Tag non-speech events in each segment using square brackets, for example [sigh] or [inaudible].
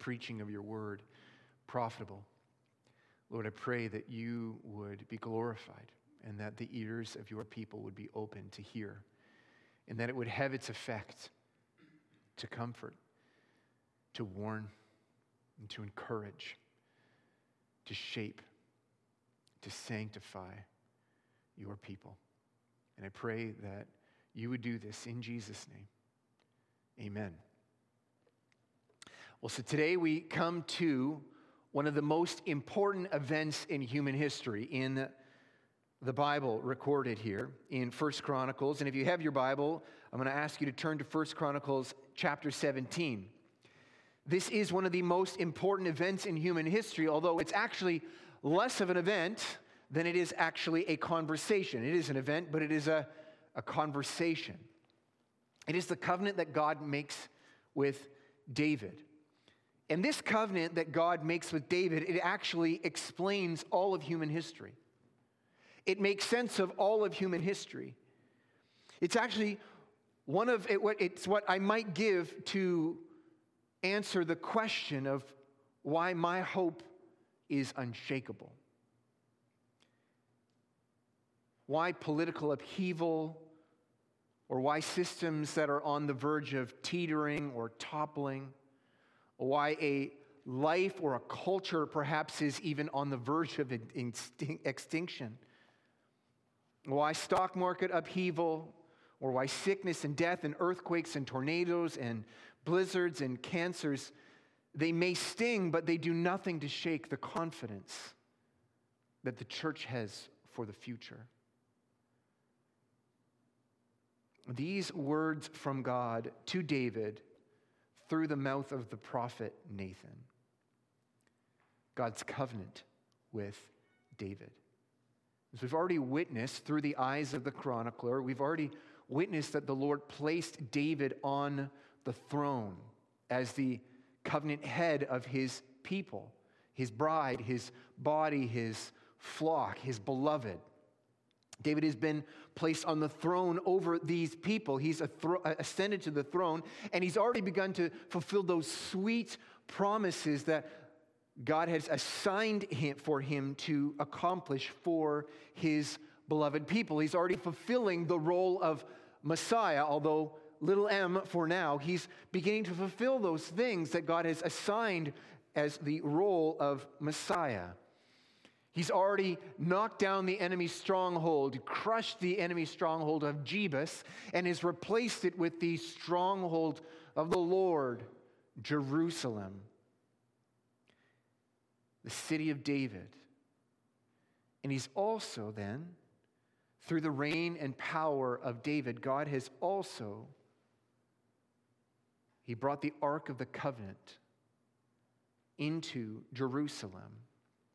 preaching of your word profitable. Lord, I pray that you would be glorified and that the ears of your people would be open to hear and that it would have its effect to comfort, to warn, and to encourage, to shape, to sanctify your people. And I pray that you would do this in Jesus' name. Amen. Well, so today we come to one of the most important events in human history in the Bible recorded here in First Chronicles. And if you have your Bible, I'm going to ask you to turn to First Chronicles chapter 17. This is one of the most important events in human history, although it's actually less of an event than it is actually a conversation. It is an event, but it is a, a conversation. It is the covenant that God makes with David. And this covenant that God makes with David, it actually explains all of human history. It makes sense of all of human history. It's actually one of it, it's what I might give to answer the question of why my hope is unshakable. Why political upheaval or why systems that are on the verge of teetering or toppling why a life or a culture perhaps is even on the verge of extinction, why stock market upheaval, or why sickness and death and earthquakes and tornadoes and blizzards and cancers, they may sting, but they do nothing to shake the confidence that the church has for the future. These words from God to David through the mouth of the prophet Nathan. God's covenant with David. As we've already witnessed through the eyes of the chronicler, we've already witnessed that the Lord placed David on the throne as the covenant head of his people, his bride, his body, his flock, his beloved. David has been placed on the throne over these people. He's ascended to the throne, and he's already begun to fulfill those sweet promises that God has assigned him, for him to accomplish for his beloved people. He's already fulfilling the role of Messiah, although little m for now, he's beginning to fulfill those things that God has assigned as the role of Messiah. He's already knocked down the enemy's stronghold, crushed the enemy's stronghold of Jebus, and has replaced it with the stronghold of the Lord, Jerusalem, the city of David. And he's also then, through the reign and power of David, God has also he brought the ark of the covenant into Jerusalem.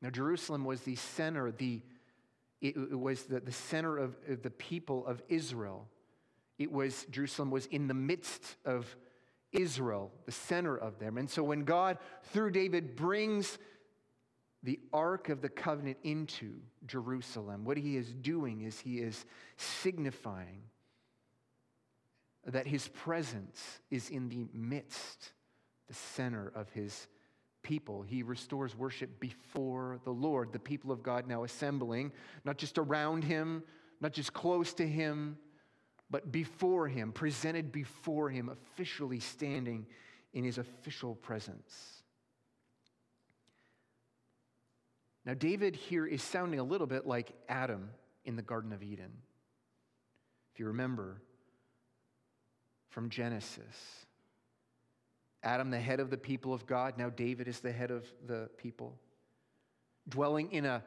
Now, Jerusalem was the center, the, it, it was the, the center of, of the people of Israel. It was, Jerusalem was in the midst of Israel, the center of them. And so when God, through David, brings the Ark of the Covenant into Jerusalem, what he is doing is he is signifying that his presence is in the midst, the center of his people. He restores worship before the Lord, the people of God now assembling, not just around him, not just close to him, but before him, presented before him, officially standing in his official presence. Now, David here is sounding a little bit like Adam in the Garden of Eden. If you remember from Genesis, Adam, the head of the people of God. Now David is the head of the people. Dwelling in a,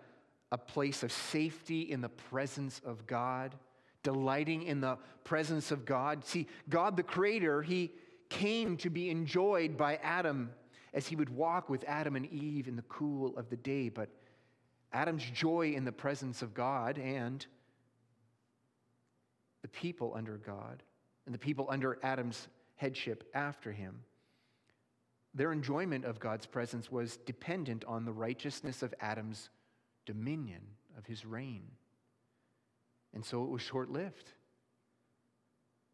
a place of safety in the presence of God, delighting in the presence of God. See, God the Creator, He came to be enjoyed by Adam as he would walk with Adam and Eve in the cool of the day. But Adam's joy in the presence of God and the people under God and the people under Adam's headship after him their enjoyment of God's presence was dependent on the righteousness of Adam's dominion, of his reign. And so it was short lived.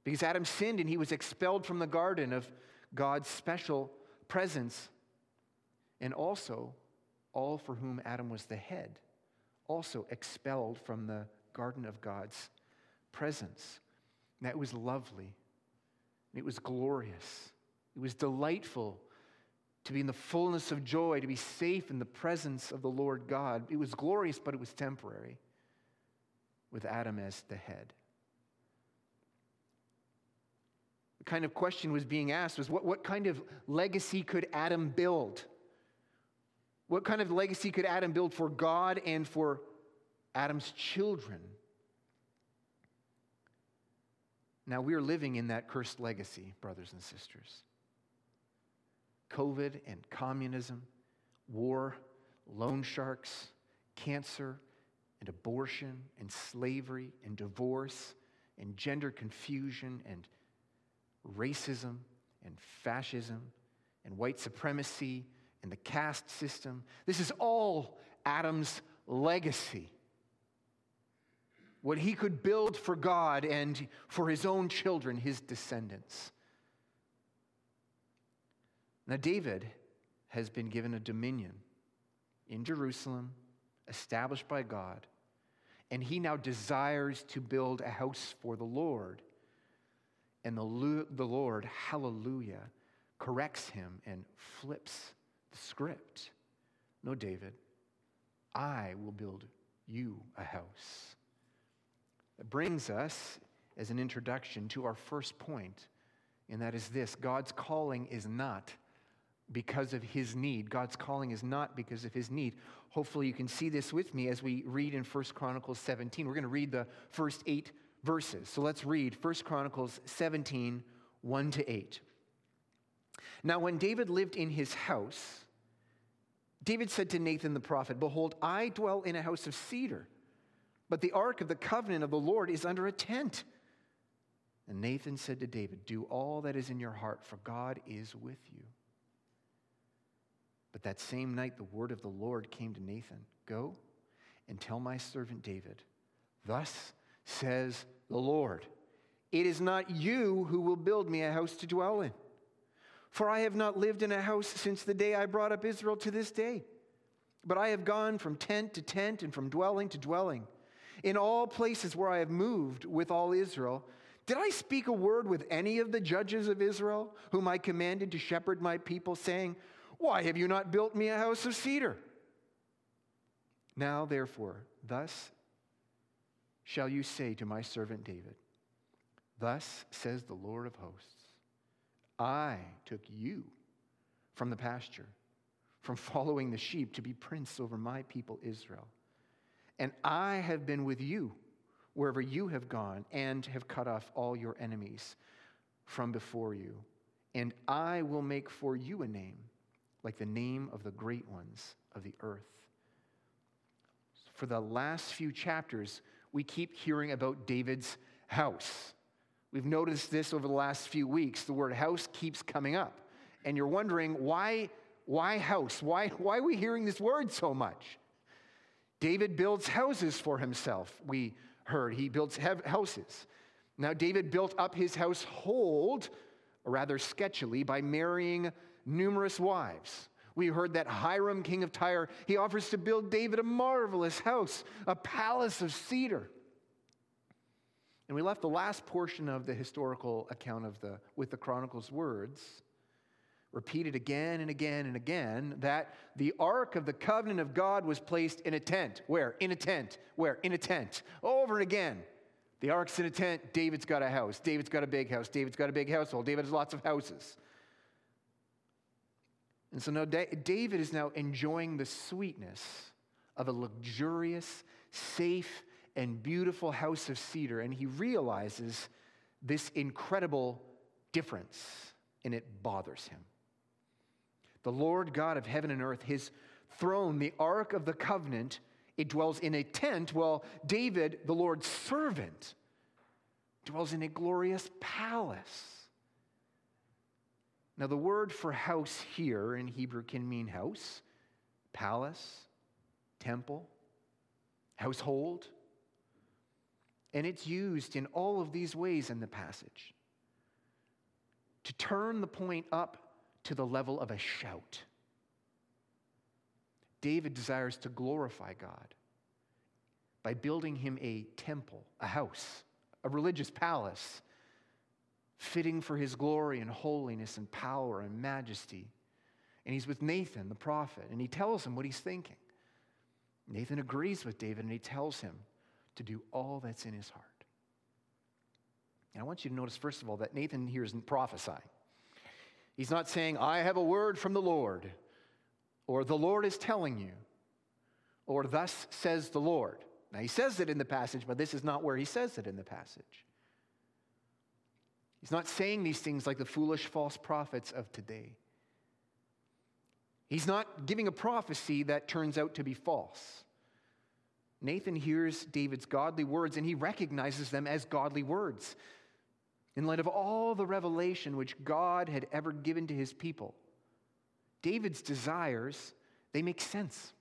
Because Adam sinned and he was expelled from the garden of God's special presence. and also all for whom Adam was the head, also expelled from the garden of God's presence. And that was lovely. It was glorious. It was delightful to be in the fullness of joy, to be safe in the presence of the Lord God. It was glorious, but it was temporary, with Adam as the head. The kind of question was being asked was what, what kind of legacy could Adam build? What kind of legacy could Adam build for God and for Adam's children? Now, we are living in that cursed legacy, brothers and sisters. COVID and communism, war, loan sharks, cancer and abortion and slavery and divorce and gender confusion and racism and fascism and white supremacy and the caste system. This is all Adam's legacy. What he could build for God and for his own children, his descendants. Now, David has been given a dominion in Jerusalem, established by God, and he now desires to build a house for the Lord. And the, the Lord, hallelujah, corrects him and flips the script. No, David, I will build you a house. That brings us, as an introduction, to our first point, and that is this God's calling is not because of his need. God's calling is not because of his need. Hopefully, you can see this with me as we read in 1 Chronicles 17. We're going to read the first eight verses. So let's read 1 Chronicles 17, 1 to 8. Now, when David lived in his house, David said to Nathan the prophet, Behold, I dwell in a house of cedar, but the ark of the covenant of the Lord is under a tent. And Nathan said to David, Do all that is in your heart, for God is with you. But that same night, the word of the Lord came to Nathan Go and tell my servant David, Thus says the Lord, It is not you who will build me a house to dwell in. For I have not lived in a house since the day I brought up Israel to this day. But I have gone from tent to tent and from dwelling to dwelling. In all places where I have moved with all Israel, did I speak a word with any of the judges of Israel, whom I commanded to shepherd my people, saying, why have you not built me a house of cedar? Now, therefore, thus shall you say to my servant David, Thus says the Lord of hosts I took you from the pasture, from following the sheep, to be prince over my people Israel. And I have been with you wherever you have gone, and have cut off all your enemies from before you. And I will make for you a name like the name of the great ones of the earth. For the last few chapters, we keep hearing about David's house. We've noticed this over the last few weeks. The word house keeps coming up. And you're wondering why, why house? Why, why are we hearing this word so much? David builds houses for himself, we heard. He builds houses. Now, David built up his household, rather sketchily, by marrying numerous wives. We heard that Hiram, king of Tyre, he offers to build David a marvelous house, a palace of cedar. And we left the last portion of the historical account of the with the chronicles words repeated again and again and again that the ark of the covenant of God was placed in a tent. Where? In a tent. Where? In a tent. Over and again. The ark's in a tent. David's got a house. David's got a big house. David's got a big household. David has lots of houses. And so now David is now enjoying the sweetness of a luxurious, safe, and beautiful house of cedar, and he realizes this incredible difference, and it bothers him. The Lord God of heaven and earth, his throne, the ark of the covenant, it dwells in a tent, while David, the Lord's servant, dwells in a glorious palace. Now, the word for house here in Hebrew can mean house, palace, temple, household. And it's used in all of these ways in the passage to turn the point up to the level of a shout. David desires to glorify God by building him a temple, a house, a religious palace, fitting for his glory and holiness and power and majesty. And he's with Nathan, the prophet, and he tells him what he's thinking. Nathan agrees with David and he tells him to do all that's in his heart. And I want you to notice, first of all, that Nathan here isn't prophesying. He's not saying, I have a word from the Lord, or the Lord is telling you, or thus says the Lord. Now, he says it in the passage, but this is not where he says it in the passage. He's not saying these things like the foolish false prophets of today. He's not giving a prophecy that turns out to be false. Nathan hears David's godly words and he recognizes them as godly words in light of all the revelation which God had ever given to his people. David's desires, they make sense.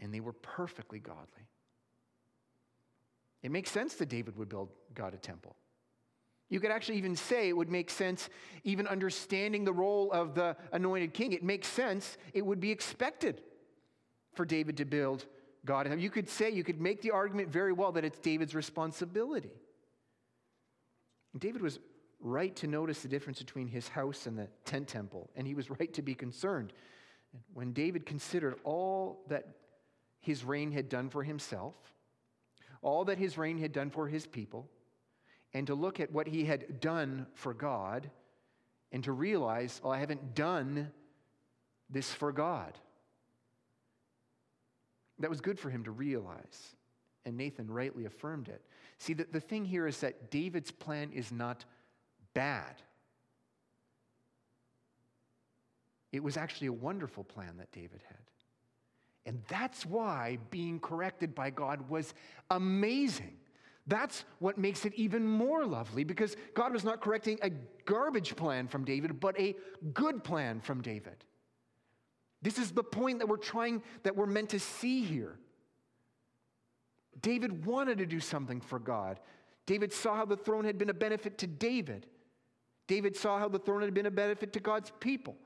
And they were perfectly godly. It makes sense that David would build God a temple. You could actually even say it would make sense, even understanding the role of the anointed king. It makes sense. It would be expected for David to build God. You could say, you could make the argument very well that it's David's responsibility. David was right to notice the difference between his house and the tent temple, and he was right to be concerned. When David considered all that his reign had done for himself, all that his reign had done for his people, and to look at what he had done for God, and to realize, oh, I haven't done this for God. That was good for him to realize. And Nathan rightly affirmed it. See, the, the thing here is that David's plan is not bad. It was actually a wonderful plan that David had. And that's why being corrected by God was amazing. That's what makes it even more lovely because God was not correcting a garbage plan from David, but a good plan from David. This is the point that we're trying, that we're meant to see here. David wanted to do something for God. David saw how the throne had been a benefit to David. David saw how the throne had been a benefit to God's people.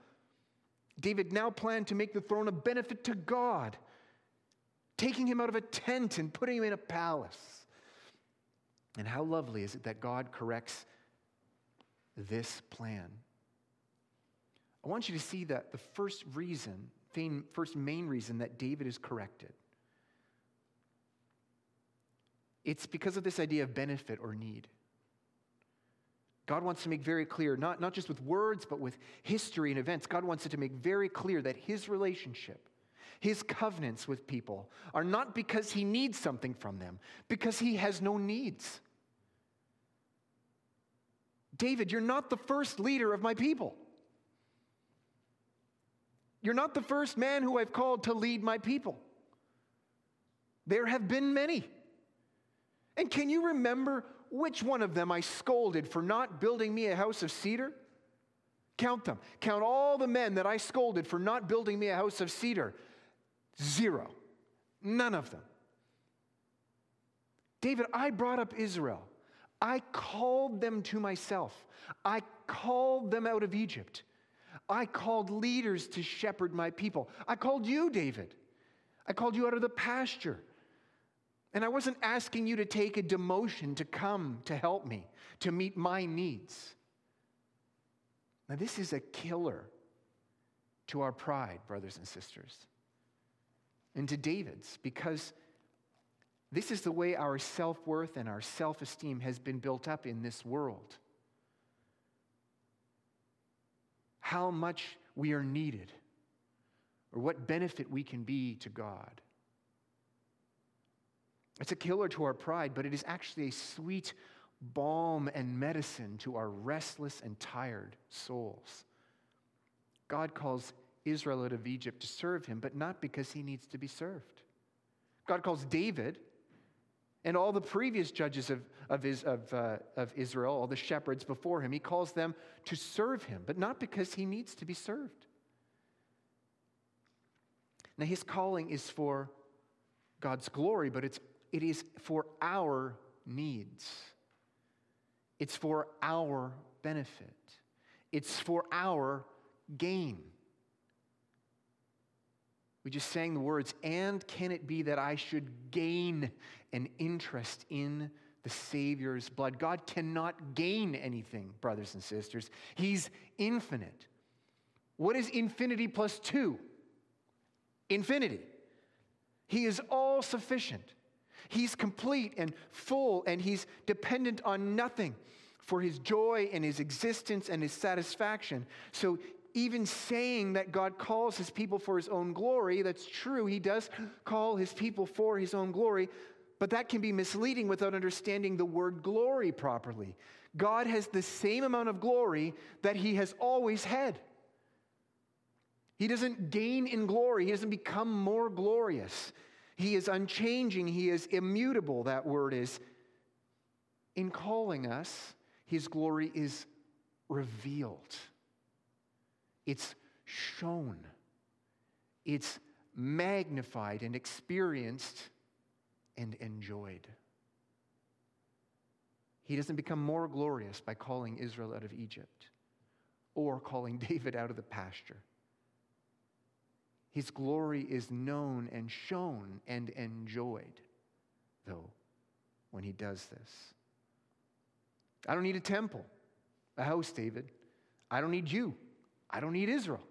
David now planned to make the throne a benefit to God, taking him out of a tent and putting him in a palace. And how lovely is it that God corrects this plan? I want you to see that the first reason, first main reason that David is corrected it's because of this idea of benefit or need. God wants to make very clear, not, not just with words, but with history and events, God wants it to make very clear that his relationship, his covenants with people are not because he needs something from them, because he has no needs. David, you're not the first leader of my people. You're not the first man who I've called to lead my people. There have been many. And can you remember which one of them I scolded for not building me a house of cedar? Count them. Count all the men that I scolded for not building me a house of cedar. Zero. None of them. David, I brought up Israel. I called them to myself. I called them out of Egypt. I called leaders to shepherd my people. I called you, David. I called you out of the pasture. And I wasn't asking you to take a demotion to come to help me, to meet my needs. Now, this is a killer to our pride, brothers and sisters, and to David's, because this is the way our self worth and our self esteem has been built up in this world. How much we are needed, or what benefit we can be to God. It's a killer to our pride, but it is actually a sweet balm and medicine to our restless and tired souls. God calls Israel out of Egypt to serve him, but not because he needs to be served. God calls David and all the previous judges of, of, his, of, uh, of Israel, all the shepherds before him, he calls them to serve him, but not because he needs to be served. Now, his calling is for God's glory, but it's it is for our needs. It's for our benefit. It's for our gain. We just sang the words, and can it be that I should gain an interest in the Savior's blood? God cannot gain anything, brothers and sisters. He's infinite. What is infinity plus two? Infinity. He is all sufficient. He's complete and full, and he's dependent on nothing for his joy and his existence and his satisfaction. So, even saying that God calls his people for his own glory, that's true. He does call his people for his own glory, but that can be misleading without understanding the word glory properly. God has the same amount of glory that he has always had. He doesn't gain in glory, he doesn't become more glorious. He is unchanging, he is immutable, that word is. In calling us, his glory is revealed, it's shown, it's magnified and experienced and enjoyed. He doesn't become more glorious by calling Israel out of Egypt or calling [laughs] David out of the pasture. His glory is known and shown and enjoyed, though, when he does this. I don't need a temple, a house, David. I don't need you. I don't need Israel.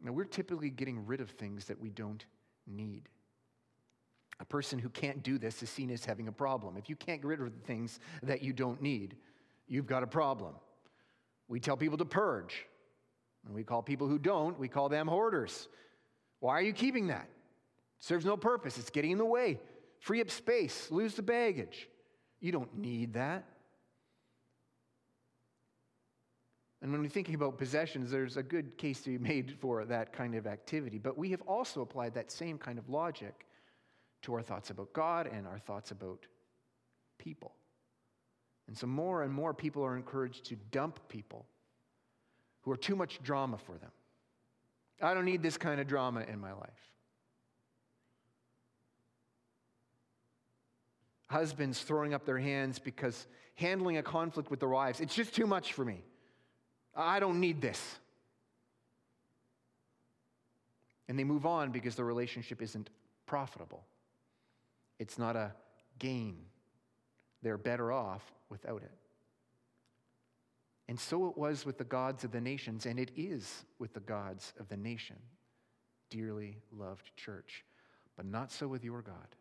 Now, we're typically getting rid of things that we don't need. A person who can't do this is seen as having a problem. If you can't get rid of the things that you don't need, you've got a problem. We tell people to purge. And we call people who don't, we call them hoarders. Why are you keeping that? It serves no purpose. It's getting in the way. Free up space, lose the baggage. You don't need that. And when we're thinking about possessions, there's a good case to be made for that kind of activity. But we have also applied that same kind of logic to our thoughts about God and our thoughts about people. And so more and more people are encouraged to dump people who are too much drama for them. I don't need this kind of drama in my life. Husbands throwing up their hands because handling a conflict with their wives, it's just too much for me. I don't need this. And they move on because the relationship isn't profitable. It's not a gain. They're better off without it. And so it was with the gods of the nations, and it is with the gods of the nation, dearly loved church. But not so with your God.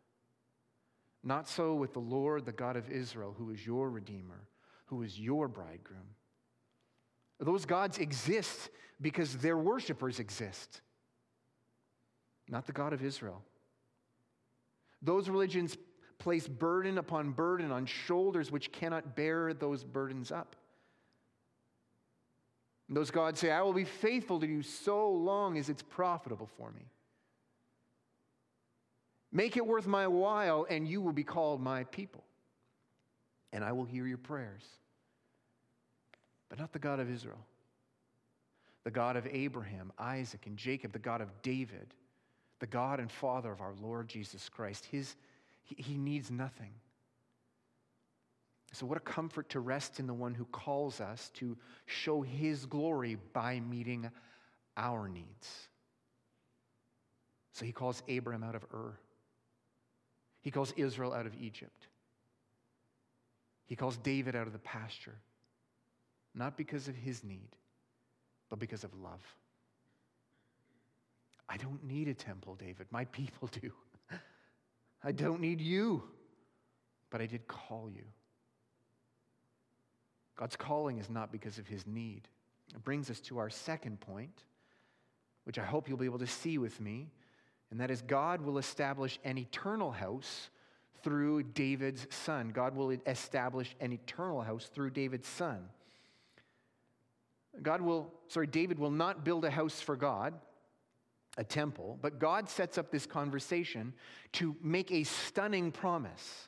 Not so with the Lord, the God of Israel, who is your Redeemer, who is your bridegroom. Those gods exist because their worshippers exist, not the God of Israel. Those religions place burden upon burden on shoulders which cannot bear those burdens up. And those gods say, I will be faithful to you so long as it's profitable for me. Make it worth my while, and you will be called my people. And I will hear your prayers. But not the God of Israel, the God of Abraham, Isaac, and Jacob, the God of David, the God and Father of our Lord Jesus Christ. His, he, he needs nothing. So, what a comfort to rest in the one who calls us to show his glory by meeting our needs. So, he calls Abraham out of Ur, he calls Israel out of Egypt, he calls David out of the pasture, not because of his need, but because of love. I don't need a temple, David. My people do. [laughs] I don't need you, but I did call you. God's calling is not because of his need. It brings us to our second point, which I hope you'll be able to see with me, and that is God will establish an eternal house through David's son. God will establish an eternal house through David's son. God will, sorry, David will not build a house for God, a temple, but God sets up this conversation to make a stunning promise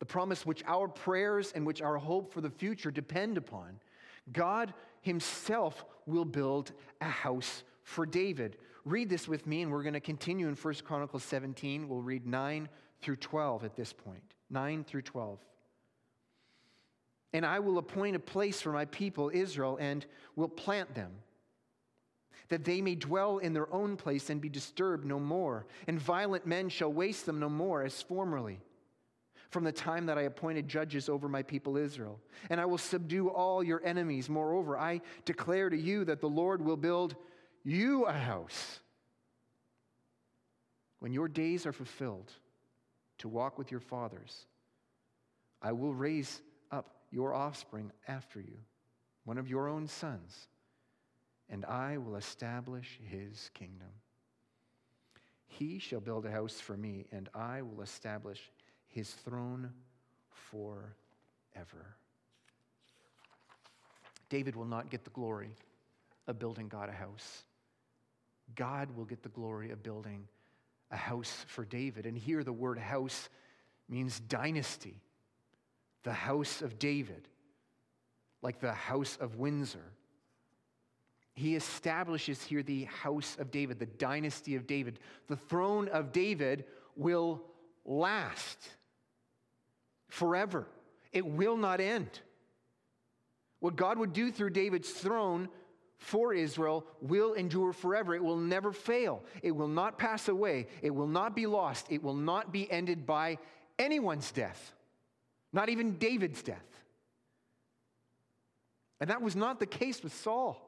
the promise which our prayers and which our hope for the future depend upon. God Himself will build a house for David. Read this with me, and we're going to continue in 1 Chronicles 17. We'll read 9 through 12 at this point. 9 through 12. And I will appoint a place for my people, Israel, and will plant them that they may dwell in their own place and be disturbed no more. And violent men shall waste them no more as formerly, from the time that I appointed judges over my people Israel. And I will subdue all your enemies. Moreover, I declare to you that the Lord will build you a house. When your days are fulfilled to walk with your fathers, I will raise your offspring after you, one of your own sons and I will establish his kingdom. He shall build a house for me, and I will establish his throne forever. David will not get the glory of building God a house. God will get the glory of building a house for David. And here the word house means dynasty, the house of David, like the house of Windsor he establishes here the house of David, the dynasty of David. The throne of David will last forever, it will not end. What God would do through David's throne for Israel will endure forever. It will never fail. It will not pass away. It will not be lost. It will not be ended by anyone's death, not even David's death. And that was not the case with Saul.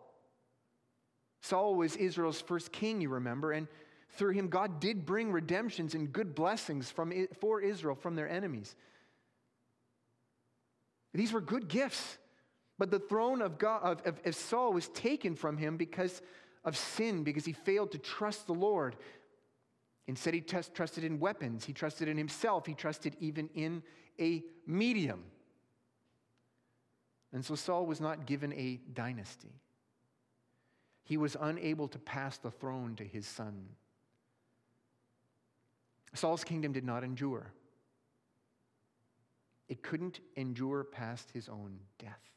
Saul was Israel's first king, you remember, and through him, God did bring redemptions and good blessings from, for Israel from their enemies. These were good gifts. But the throne of, God, of, of, of Saul was taken from him because of sin, because he failed to trust the Lord. Instead, he trusted in weapons, he trusted in himself, he trusted even in a medium. And so Saul was not given a dynasty he was unable to pass the throne to his son. Saul's kingdom did not endure. It couldn't endure past his own death.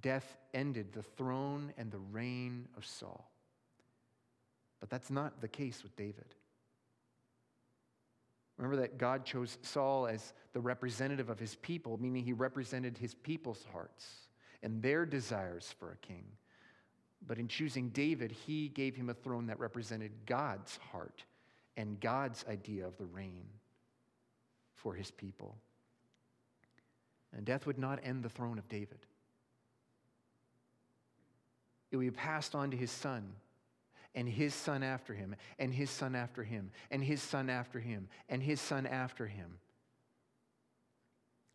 Death ended the throne and the reign of Saul. But that's not the case with David. Remember that God chose Saul as the representative of his people, meaning he represented his people's hearts and their desires for a king. But in choosing David, he gave him a throne that represented God's heart and God's idea of the reign for his people. And death would not end the throne of David. It would be passed on to his son, and his son after him, and his son after him, and his son after him, and his son after him.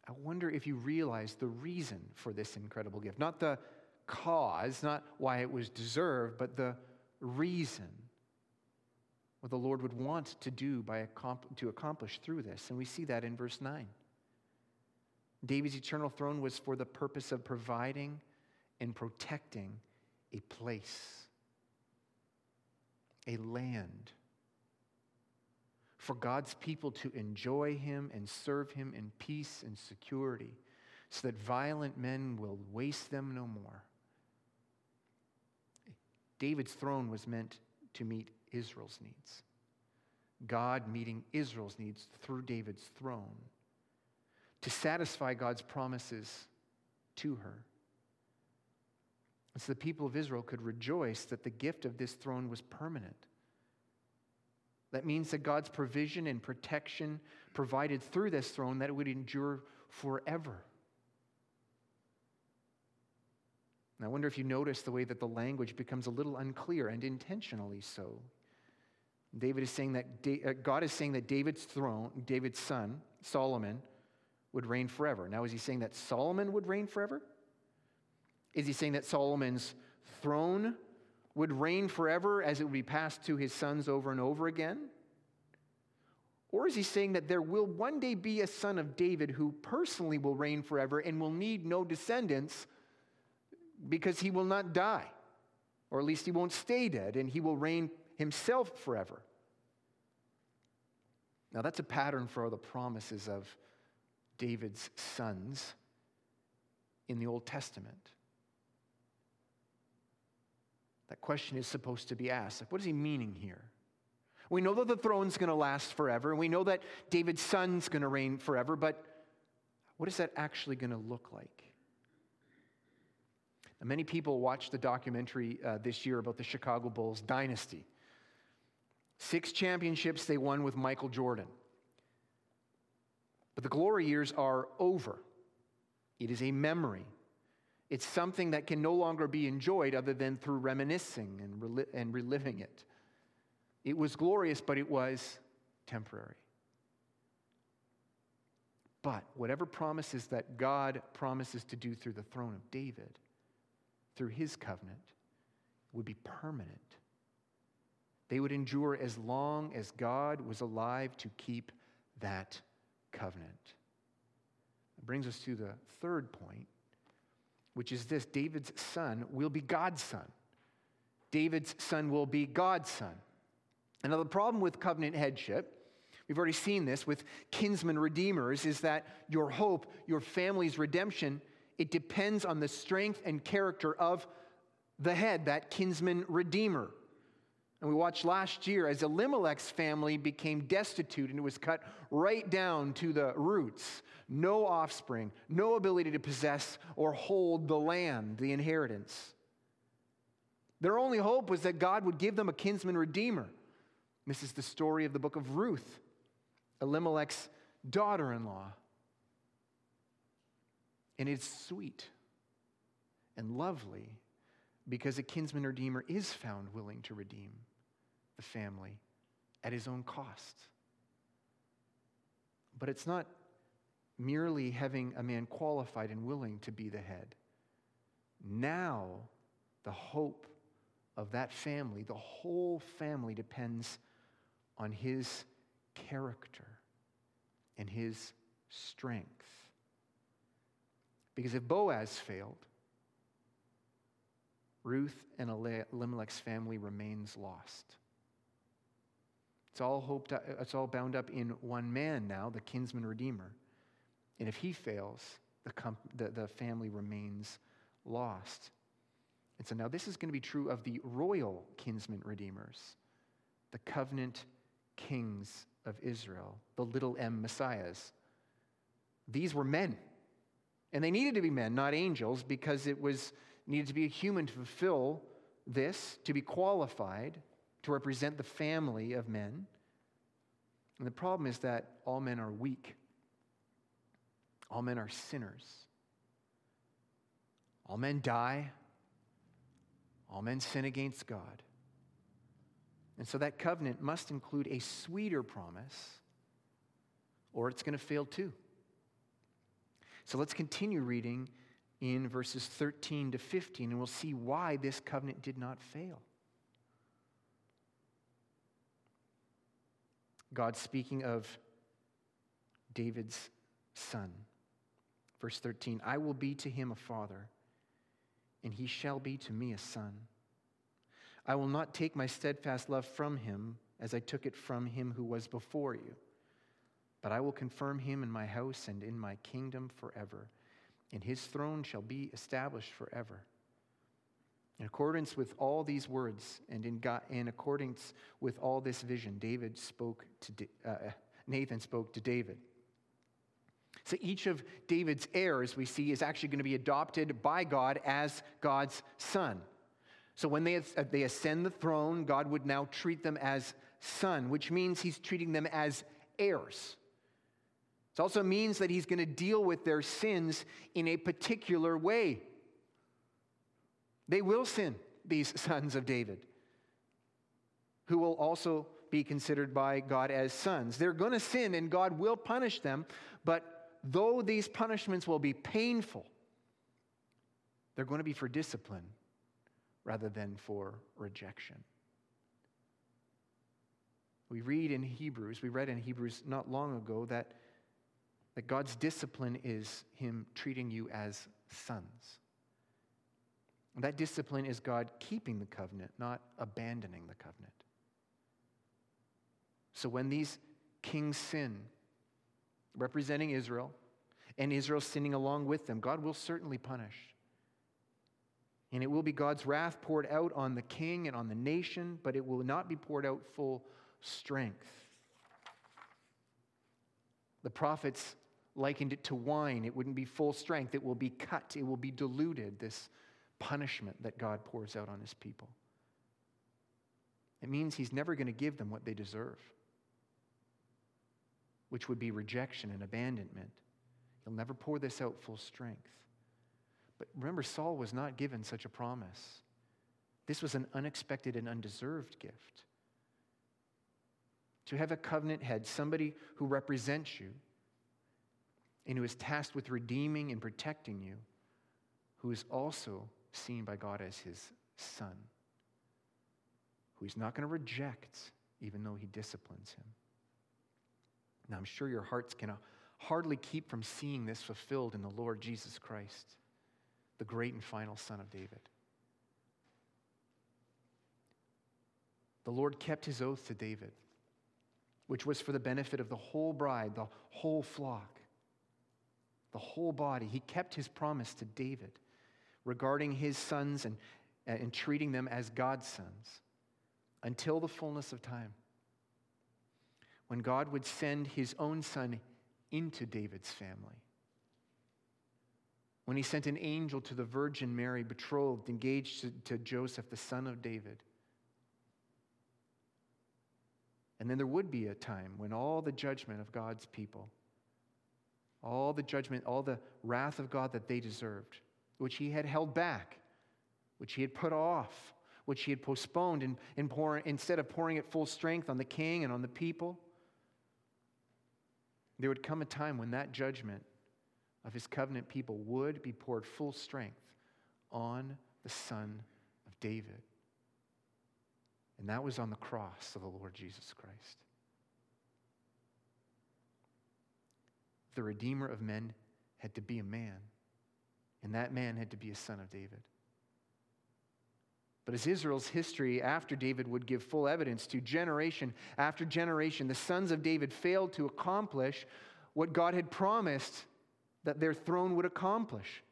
I wonder if you realize the reason for this incredible gift. Not the cause, not why it was deserved, but the reason what the Lord would want to do by to accomplish through this. And we see that in verse 9. David's eternal throne was for the purpose of providing and protecting a place, a land, for God's people to enjoy him and serve him in peace and security, so that violent men will waste them no more. David's throne was meant to meet Israel's needs. God meeting Israel's needs through David's throne to satisfy God's promises to her. And so the people of Israel could rejoice that the gift of this throne was permanent. That means that God's provision and protection provided through this throne that it would endure forever. And I wonder if you notice the way that the language becomes a little unclear and intentionally so. David is saying that uh, God is saying that David's throne, David's son, Solomon, would reign forever. Now, is he saying that Solomon would reign forever? Is he saying that Solomon's throne would reign forever as it would be passed to his sons over and over again? Or is he saying that there will one day be a son of David who personally will reign forever and will need no descendants because he will not die, or at least he won't stay dead, and he will reign himself forever. Now, that's a pattern for all the promises of David's sons in the Old Testament. That question is supposed to be asked. Like, what is he meaning here? We know that the throne's going to last forever, and we know that David's son's going to reign forever, but what is that actually going to look like? Many people watched the documentary uh, this year about the Chicago Bulls dynasty. Six championships they won with Michael Jordan. But the glory years are over. It is a memory. It's something that can no longer be enjoyed other than through reminiscing and, rel- and reliving it. It was glorious, but it was temporary. But whatever promises that God promises to do through the throne of David, through his covenant, would be permanent. They would endure as long as God was alive to keep that covenant. It brings us to the third point, which is this David's son will be God's son. David's son will be God's son. And now, the problem with covenant headship, we've already seen this with kinsman redeemers, is that your hope, your family's redemption, it depends on the strength and character of the head, that kinsman redeemer. And we watched last year as Elimelech's family became destitute and it was cut right down to the roots. No offspring, no ability to possess or hold the land, the inheritance. Their only hope was that God would give them a kinsman redeemer. This is the story of the book of Ruth, Elimelech's daughter in law. And it's sweet and lovely because a kinsman redeemer is found willing to redeem the family at his own cost. But it's not merely having a man qualified and willing to be the head. Now, the hope of that family, the whole family depends on his character and his strength. Because if Boaz failed, Ruth and Elimelech's family remains lost. It's all, hoped, uh, it's all bound up in one man now, the kinsman redeemer. And if he fails, the, the, the family remains lost. And so now this is going to be true of the royal kinsman redeemers, the covenant kings of Israel, the little m messiahs. These were men. And they needed to be men, not angels, because it was needed to be a human to fulfill this, to be qualified to represent the family of men. And the problem is that all men are weak, all men are sinners. All men die, all men sin against God. And so that covenant must include a sweeter promise, or it's going to fail too. So let's continue reading in verses 13 to 15, and we'll see why this covenant did not fail. God speaking of David's son. Verse 13 I will be to him a father, and he shall be to me a son. I will not take my steadfast love from him as I took it from him who was before you, but I will confirm him in my house and in my kingdom forever, and his throne shall be established forever. In accordance with all these words and in, God, in accordance with all this vision, David spoke to uh, Nathan spoke to David. So each of David's heirs we see is actually going to be adopted by God as God's son. So when they, uh, they ascend the throne, God would now treat them as son, which means he's treating them as heirs. It also means that he's going to deal with their sins in a particular way. They will sin, these [laughs] sons of David, who will also be considered by God as sons. They're going to sin and God will punish them, but though these punishments will be painful, they're going to be for discipline rather than for rejection. We read in Hebrews, we read in Hebrews not long ago that, that God's discipline is Him treating you as sons. That discipline is God keeping the covenant, not abandoning the covenant. So when these kings sin, representing Israel, and Israel sinning along with them, God will certainly punish. And it will be God's wrath poured out on the king and on the nation, but it will not be poured out full strength. The prophets likened it to wine. It wouldn't be full strength, it will be cut, it will be diluted. This punishment that God pours out on his people. It means he's never going to give them what they deserve, which would be rejection and abandonment. He'll never pour this out full strength. But remember, Saul was not given such a promise. This was an unexpected and undeserved gift. To have a covenant head, somebody who represents you and who is tasked with redeeming and protecting you, who is also seen by God as his son who he's not going to reject, even though he disciplines him. Now, I'm sure your hearts can uh, hardly keep from seeing this fulfilled in the Lord Jesus Christ, the great and final Son of David. The Lord kept his oath to David, which was for the benefit of the whole bride, the whole flock, the whole body. He kept his promise to David regarding his sons and, uh, and treating them as God's sons until the fullness of time, when God would send his own son into David's family. When he sent an angel to the Virgin Mary, betrothed, engaged to, to Joseph, the son of David. And then there would be a time when all the judgment of God's people, all the judgment, all the wrath of God that they deserved, which he had held back, which he had put off, which he had postponed in, in pour, instead of pouring it full strength on the king and on the people. There would come a time when that judgment of his covenant people would be poured full strength on the Son of David. And that was on the cross of the Lord Jesus Christ. The Redeemer of men had to be a man, and that man had to be a son of David. But as Israel's history after David would give full evidence to, generation after generation, the sons of David failed to accomplish what God had promised that their throne would accomplish.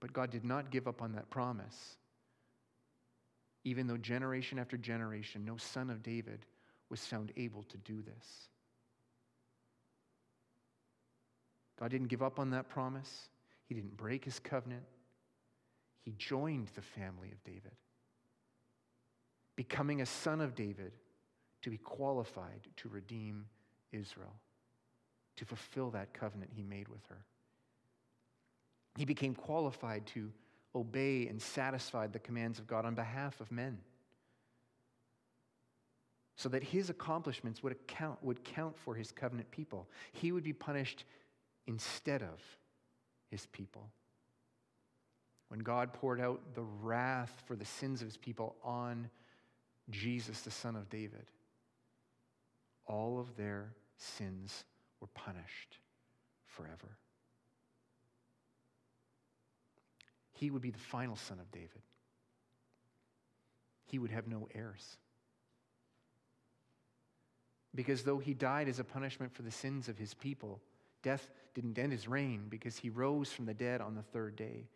But God did not give up on that promise, even though generation after generation, no son of David was found able to do this. God didn't give up on that promise, He didn't break His covenant he joined the family of David, becoming a son of David to be qualified to redeem Israel, to fulfill that covenant he made with her. He became qualified to obey and satisfy the commands of God on behalf of men. So that his accomplishments would, account, would count for his covenant people. He would be punished instead of his people when God poured out the wrath for the sins of his people on Jesus, the son of David, all of their sins were punished forever. He would be the final son of David. He would have no heirs. Because though he died as a punishment for the sins of his people, death didn't end his reign because he rose from the dead on the third day.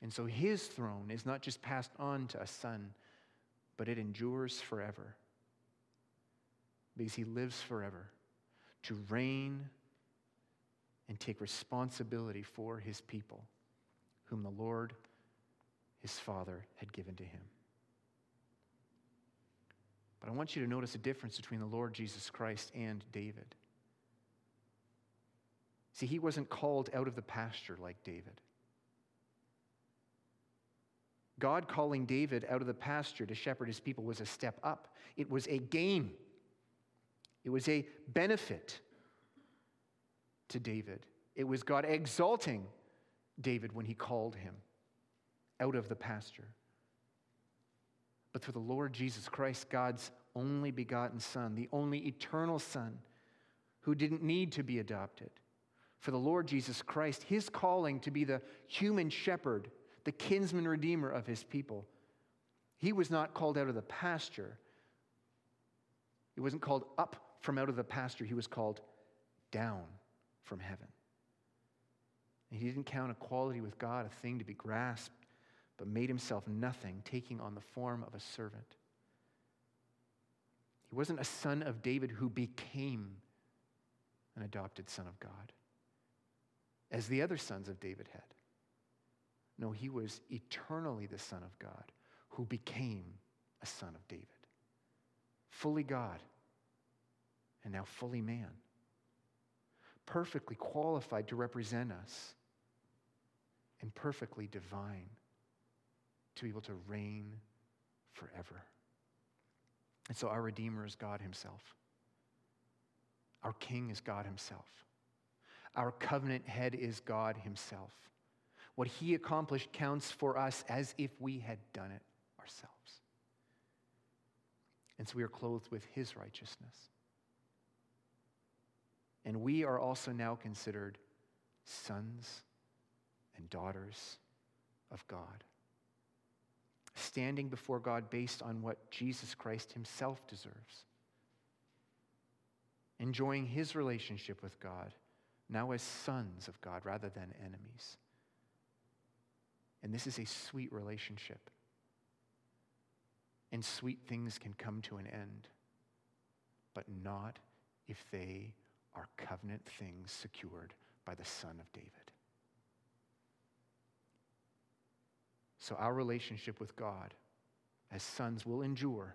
And so his throne is not just passed on to a son, but it endures forever. Because he lives forever to reign and take responsibility for his people, whom the Lord, his Father, had given to him. But I want you to notice a difference between the Lord Jesus Christ and David. See, he wasn't called out of the pasture like David. God calling David out of the pasture to shepherd his people was a step up, it was a gain, it was a benefit to David. It was God exalting David when he called him out of the pasture. But for the Lord Jesus Christ, God's only begotten Son, the only eternal Son, who didn't need to be adopted, for the Lord Jesus Christ, his calling to be the human shepherd the kinsman redeemer of his people. He was not called out of the pasture. He wasn't called up from out of the pasture, he was called down from heaven. And he didn't count equality with God a thing to be grasped, but made himself nothing, taking on the form of a servant. He wasn't a son of David who became an adopted son of God, as the other sons of David had. No, he was eternally the Son of God who became a son of David. Fully God and now fully man. Perfectly qualified to represent us and perfectly divine to be able to reign forever. And so our Redeemer is God Himself. Our King is God Himself. Our covenant head is God Himself. What He accomplished counts for us as if we had done it ourselves. And so we are clothed with His righteousness. And we are also now considered sons and daughters of God, standing before God based on what Jesus Christ Himself deserves enjoying his relationship with God, now as sons of God rather than enemies. And this is a sweet relationship. And sweet things can come to an end, but not if they are covenant things secured by the Son of David. So our relationship with God as sons will endure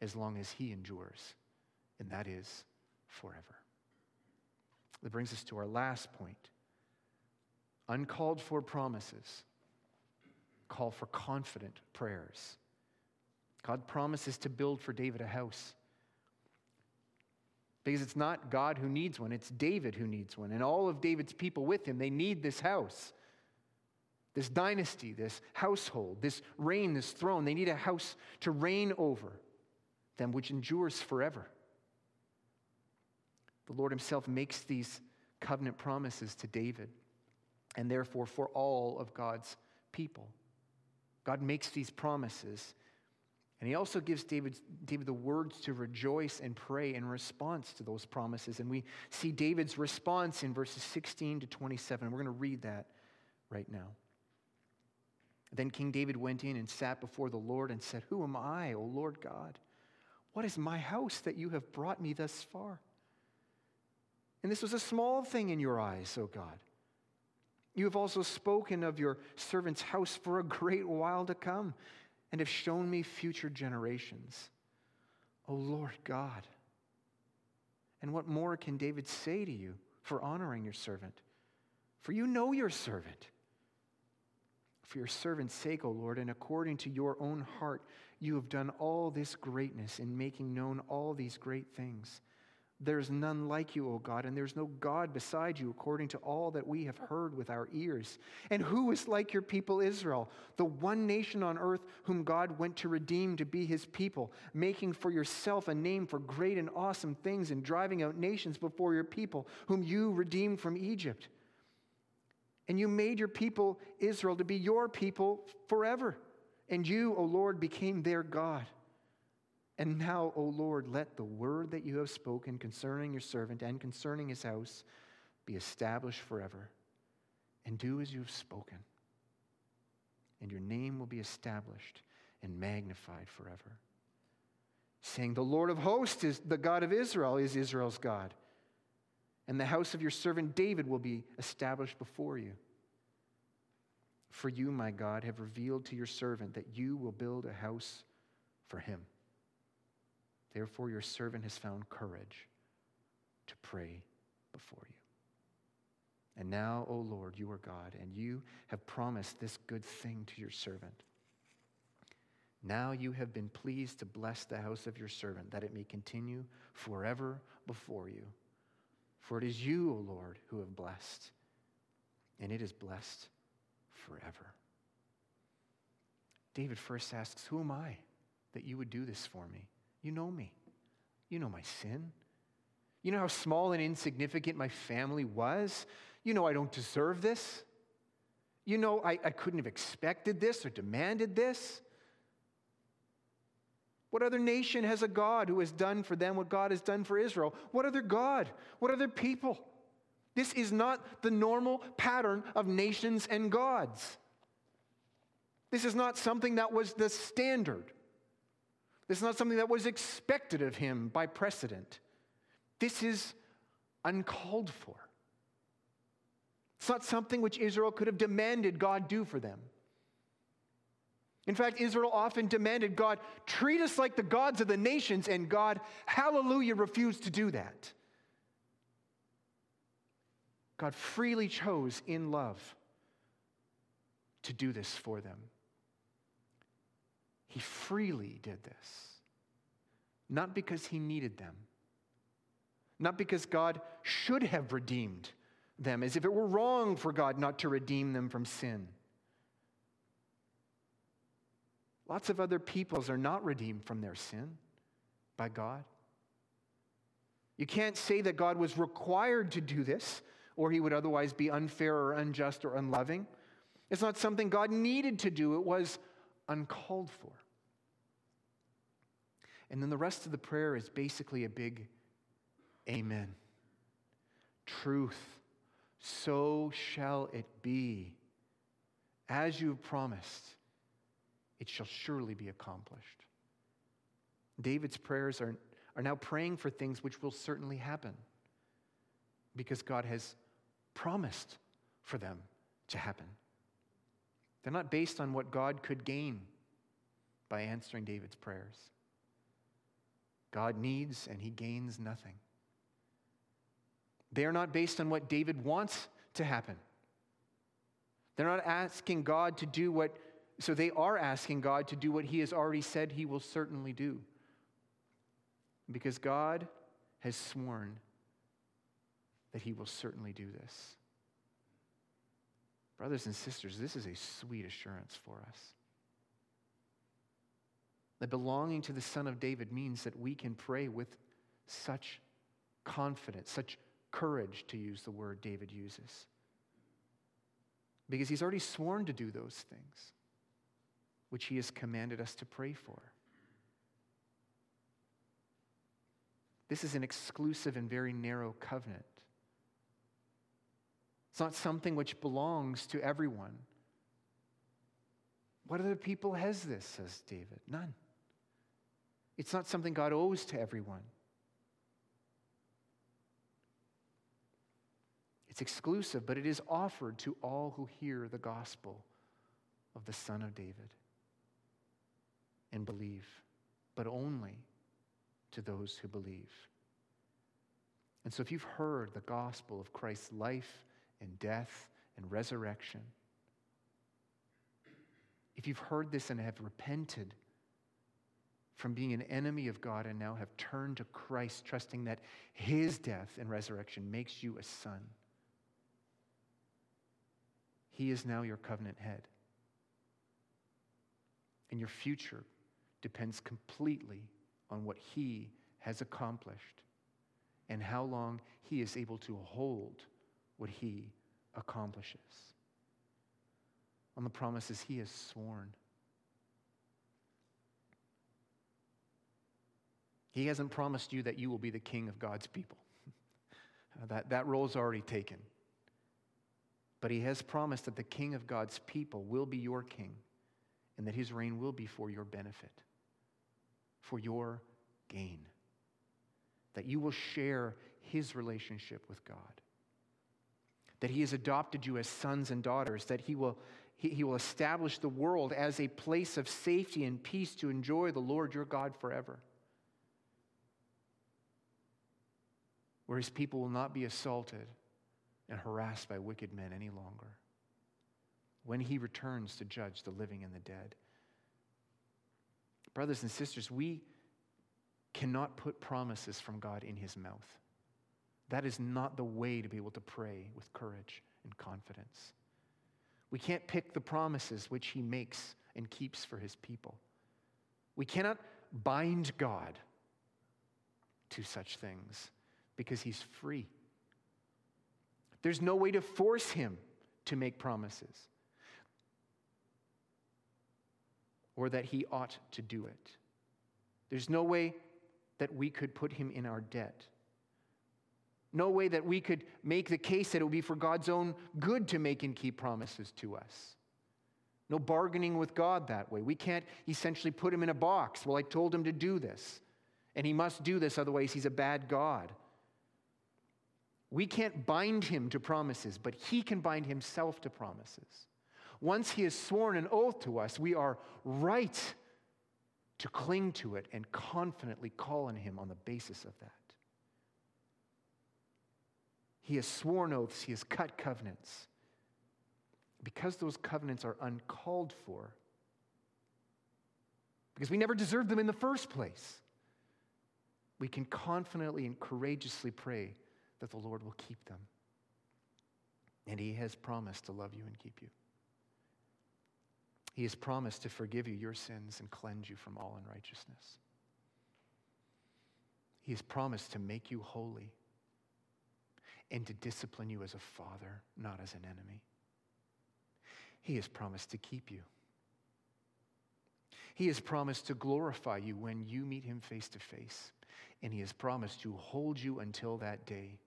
as long as He endures, and that is forever. That brings us to our last point. Uncalled for promises call for confident prayers. God promises to build for David a house. Because it's not God who needs one, it's David who needs one. And all of David's people with him, they need this house, this dynasty, this household, this reign, this throne. They need a house to reign over them, which endures forever. The Lord Himself makes these covenant promises to David and therefore for all of God's people. God makes these promises. And he also gives David, David the words to rejoice and pray in response to those promises. And we see David's response in verses 16 to 27. We're going to read that right now. Then King David went in and sat before the Lord and said, Who am I, O Lord God? What is my house that you have brought me thus far? And this was a small thing in your eyes, O God. You have also spoken of your servant's house for a great while to come and have shown me future generations. O Lord God. And what more can David say to you for honoring your servant? For you know your servant. For your servant's sake, O Lord, and according to your own heart, you have done all this greatness in making known all these great things. There's none like you, O God, and there's no God beside you, according to all that we have heard with our ears. And who is like your people Israel, the one nation on earth whom God went to redeem to be his people, making for yourself a name for great and awesome things, and driving out nations before your people, whom you redeemed from Egypt? And you made your people Israel to be your people forever. And you, O Lord, became their God. And now, O Lord, let the word that you have spoken concerning your servant and concerning his house be established forever. And do as you have spoken. And your name will be established and magnified forever. Saying, The Lord of hosts is the God of Israel, is Israel's God. And the house of your servant David will be established before you. For you, my God, have revealed to your servant that you will build a house for him. Therefore, your servant has found courage to pray before you. And now, O Lord, you are God, and you have promised this good thing to your servant. Now you have been pleased to bless the house of your servant, that it may continue forever before you. For it is you, O Lord, who have blessed, and it is blessed forever. David first asks, Who am I that you would do this for me? You know me. You know my sin. You know how small and insignificant my family was. You know I don't deserve this. You know I, I couldn't have expected this or demanded this. What other nation has a God who has done for them what God has done for Israel? What other God? What other people? This is not the normal pattern of nations and gods. This is not something that was the standard. This is not something that was expected of him by precedent. This is uncalled for. It's not something which Israel could have demanded God do for them. In fact, Israel often demanded God treat us like the gods of the nations, and God, hallelujah, refused to do that. God freely chose in love to do this for them. He freely did this, not because he needed them, not because God should have redeemed them, as if it were wrong for God not to redeem them from sin. Lots of other peoples are not redeemed from their sin by God. You can't say that God was required to do this, or he would otherwise be unfair or unjust or unloving. It's not something God needed to do, it was uncalled for. And then the rest of the prayer is basically a big amen. Truth, so shall it be. As you've promised, it shall surely be accomplished. David's prayers are, are now praying for things which will certainly happen because God has promised for them to happen. They're not based on what God could gain by answering David's prayers. God needs and he gains nothing. They are not based on what David wants to happen. They're not asking God to do what so they are asking God to do what He has already said He will certainly do. Because God has sworn that He will certainly do this. Brothers and sisters, this is a sweet assurance for us. That belonging to the Son of David means that we can pray with such confidence, such courage, to use the word David uses. Because he's already sworn to do those things which he has commanded us to pray for. This is an exclusive and very narrow covenant. It's not something which belongs to everyone. What other people has this, says David? None. It's not something God owes to everyone. It's exclusive, but it is offered to all who hear the gospel of the Son of David and believe, but only to those who believe. And so, if you've heard the gospel of Christ's life and death and resurrection, if you've heard this and have repented from being an enemy of God and now have turned to Christ, trusting that his death and resurrection makes you a son, he is now your covenant head. And your future depends completely on what he has accomplished and how long he is able to hold what he accomplishes. On the promises he has sworn. He hasn't promised you that you will be the king of God's people. [laughs] Uh, that, that role's already taken. But he has promised that the king of God's people will be your king and that his reign will be for your benefit for your gain. That you will share his relationship with God. That he has adopted you as sons and daughters. That he will, he, he will establish the world as a place of safety and peace to enjoy the Lord your God forever. Where his people will not be assaulted and harassed by wicked men any longer. When he returns to judge the living and the dead. Brothers and sisters, we cannot put promises from God in his mouth. That is not the way to be able to pray with courage and confidence. We can't pick the promises which he makes and keeps for his people. We cannot bind God to such things because he's free. There's no way to force him to make promises. or that he ought to do it. There's no way that we could put him in our debt. No way that we could make the case that it would be for God's own good to make and keep promises to us. No bargaining with God that way. We can't essentially put him in a box. Well, I told him to do this, and he must do this, otherwise, he's a bad God. We can't bind him to promises, but he can bind himself to promises. Once he has sworn an oath to us, we are right to cling to it and confidently call on him on the basis of that. He has sworn oaths, he has cut covenants. Because those covenants are uncalled for, because we never deserved them in the first place, we can confidently and courageously pray that the Lord will keep them. And He has promised to love you and keep you. He has promised to forgive you your sins and cleanse you from all unrighteousness. He has promised to make you holy and to discipline you as a father, not as an enemy. He has promised to keep you. He has promised to glorify you when you meet him face to face. And he has promised to hold you until that day.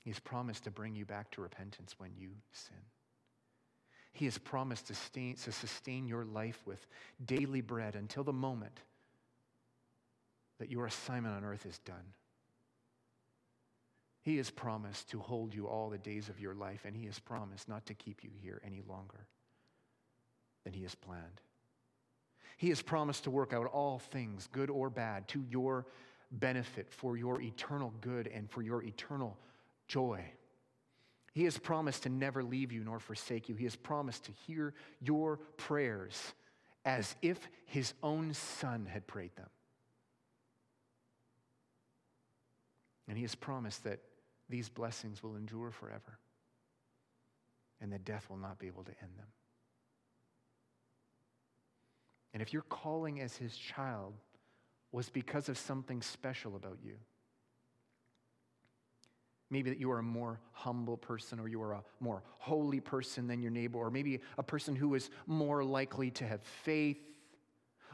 He has promised to bring you back to repentance when you sin. He has promised to sustain, to sustain your life with daily bread until the moment that your assignment on earth is done. He has promised to hold you all the days of your life, and He has promised not to keep you here any longer than He has planned. He has promised to work out all things, good or bad, to your benefit, for your eternal good, and for your eternal joy. He has promised to never leave you nor forsake you. He has promised to hear your prayers as if his own son had prayed them. And he has promised that these blessings will endure forever and that death will not be able to end them. And if your calling as his child was because of something special about you, Maybe that you are a more humble person, or you are a more holy person than your neighbor, or maybe a person who is more likely to have faith,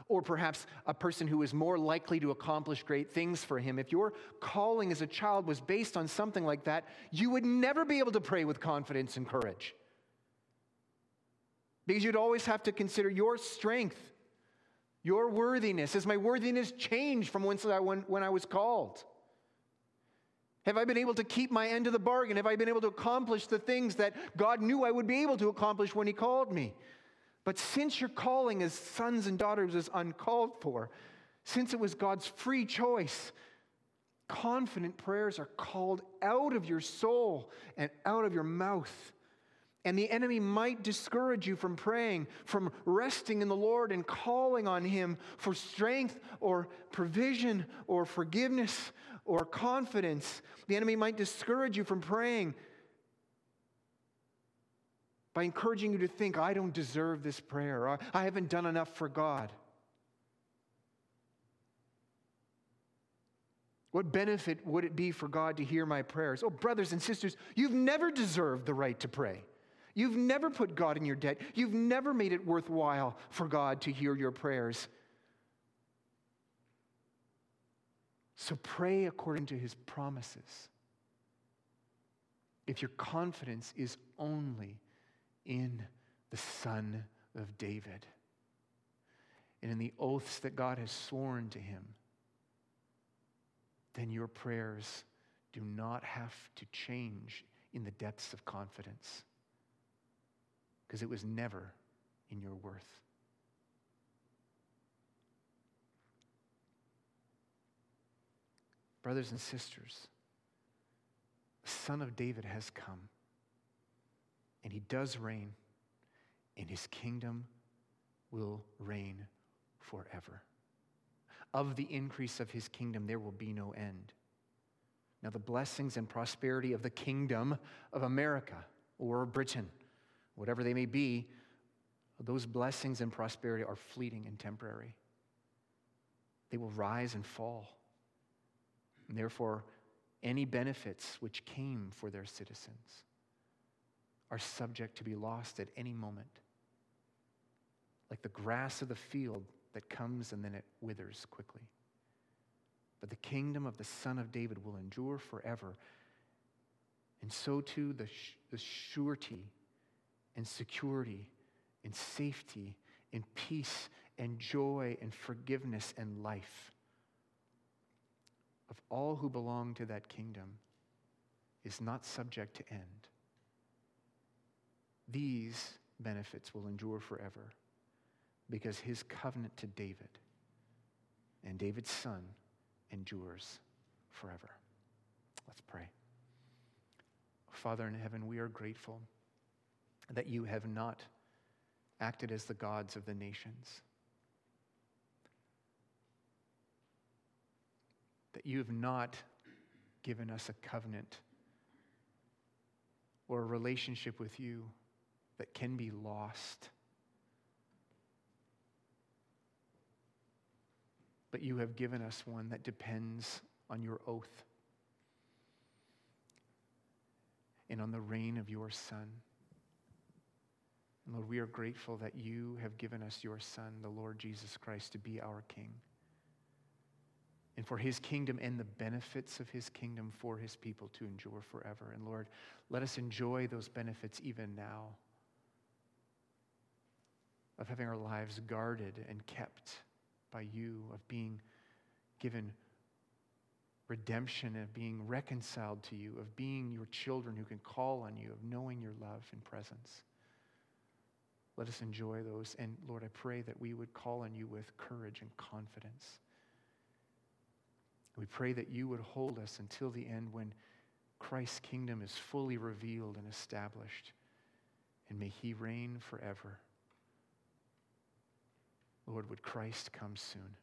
or perhaps a person who is more likely to accomplish great things for him. If your calling as a child was based on something like that, you would never be able to pray with confidence and courage. Because you'd always have to consider your strength, your worthiness. Has my worthiness changed from when I was called? Have I been able to keep my end of the bargain? Have I been able to accomplish the things that God knew I would be able to accomplish when He called me? But since your calling as sons and daughters is uncalled for, since it was God's free choice, confident prayers are called out of your soul and out of your mouth. And the enemy might discourage you from praying, from resting in the Lord and calling on Him for strength or provision or forgiveness or confidence. The enemy might discourage you from praying by encouraging you to think, I don't deserve this prayer, or I haven't done enough for God. What benefit would it be for God to hear my prayers? Oh, brothers and sisters, you've never deserved the right to pray. You've never put God in your debt. You've never made it worthwhile for God to hear your prayers. So pray according to his promises. If your confidence is only in the Son of David and in the oaths that God has sworn to him, then your prayers do not have to change in the depths of confidence because it was never in your worth. Brothers and sisters, the Son of David has come, and he does reign, and his kingdom will reign forever. Of the increase of his kingdom, there will be no end. Now, the blessings and prosperity of the kingdom of America or Britain, whatever they may be, those blessings and prosperity are fleeting and temporary. They will rise and fall. And therefore, any benefits which came for their citizens are subject to be lost at any moment. Like the grass of the field that comes and then it withers quickly. But the kingdom of the Son of David will endure forever. And so too, the, the surety and security and safety and peace and joy and forgiveness and life of all who belong to that kingdom is not subject to end. These benefits will endure forever because his covenant to David and David's son endures forever. Let's pray. Father in heaven, we are grateful that you have not acted as the gods of the nations, that you have not given us a covenant or a relationship with you that can be lost. But you have given us one that depends on your oath and on the reign of your Son. And Lord, we are grateful that you have given us your Son, the Lord Jesus Christ, to be our King. And for his kingdom and the benefits of his kingdom for his people to endure forever. And Lord, let us enjoy those benefits even now of having our lives guarded and kept by you, of being given redemption, of being reconciled to you, of being your children who can call on you, of knowing your love and presence. Let us enjoy those. And Lord, I pray that we would call on you with courage and confidence. We pray that you would hold us until the end when Christ's kingdom is fully revealed and established. And may he reign forever. Lord, would Christ come soon?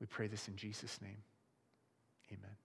We pray this in Jesus' name. Amen.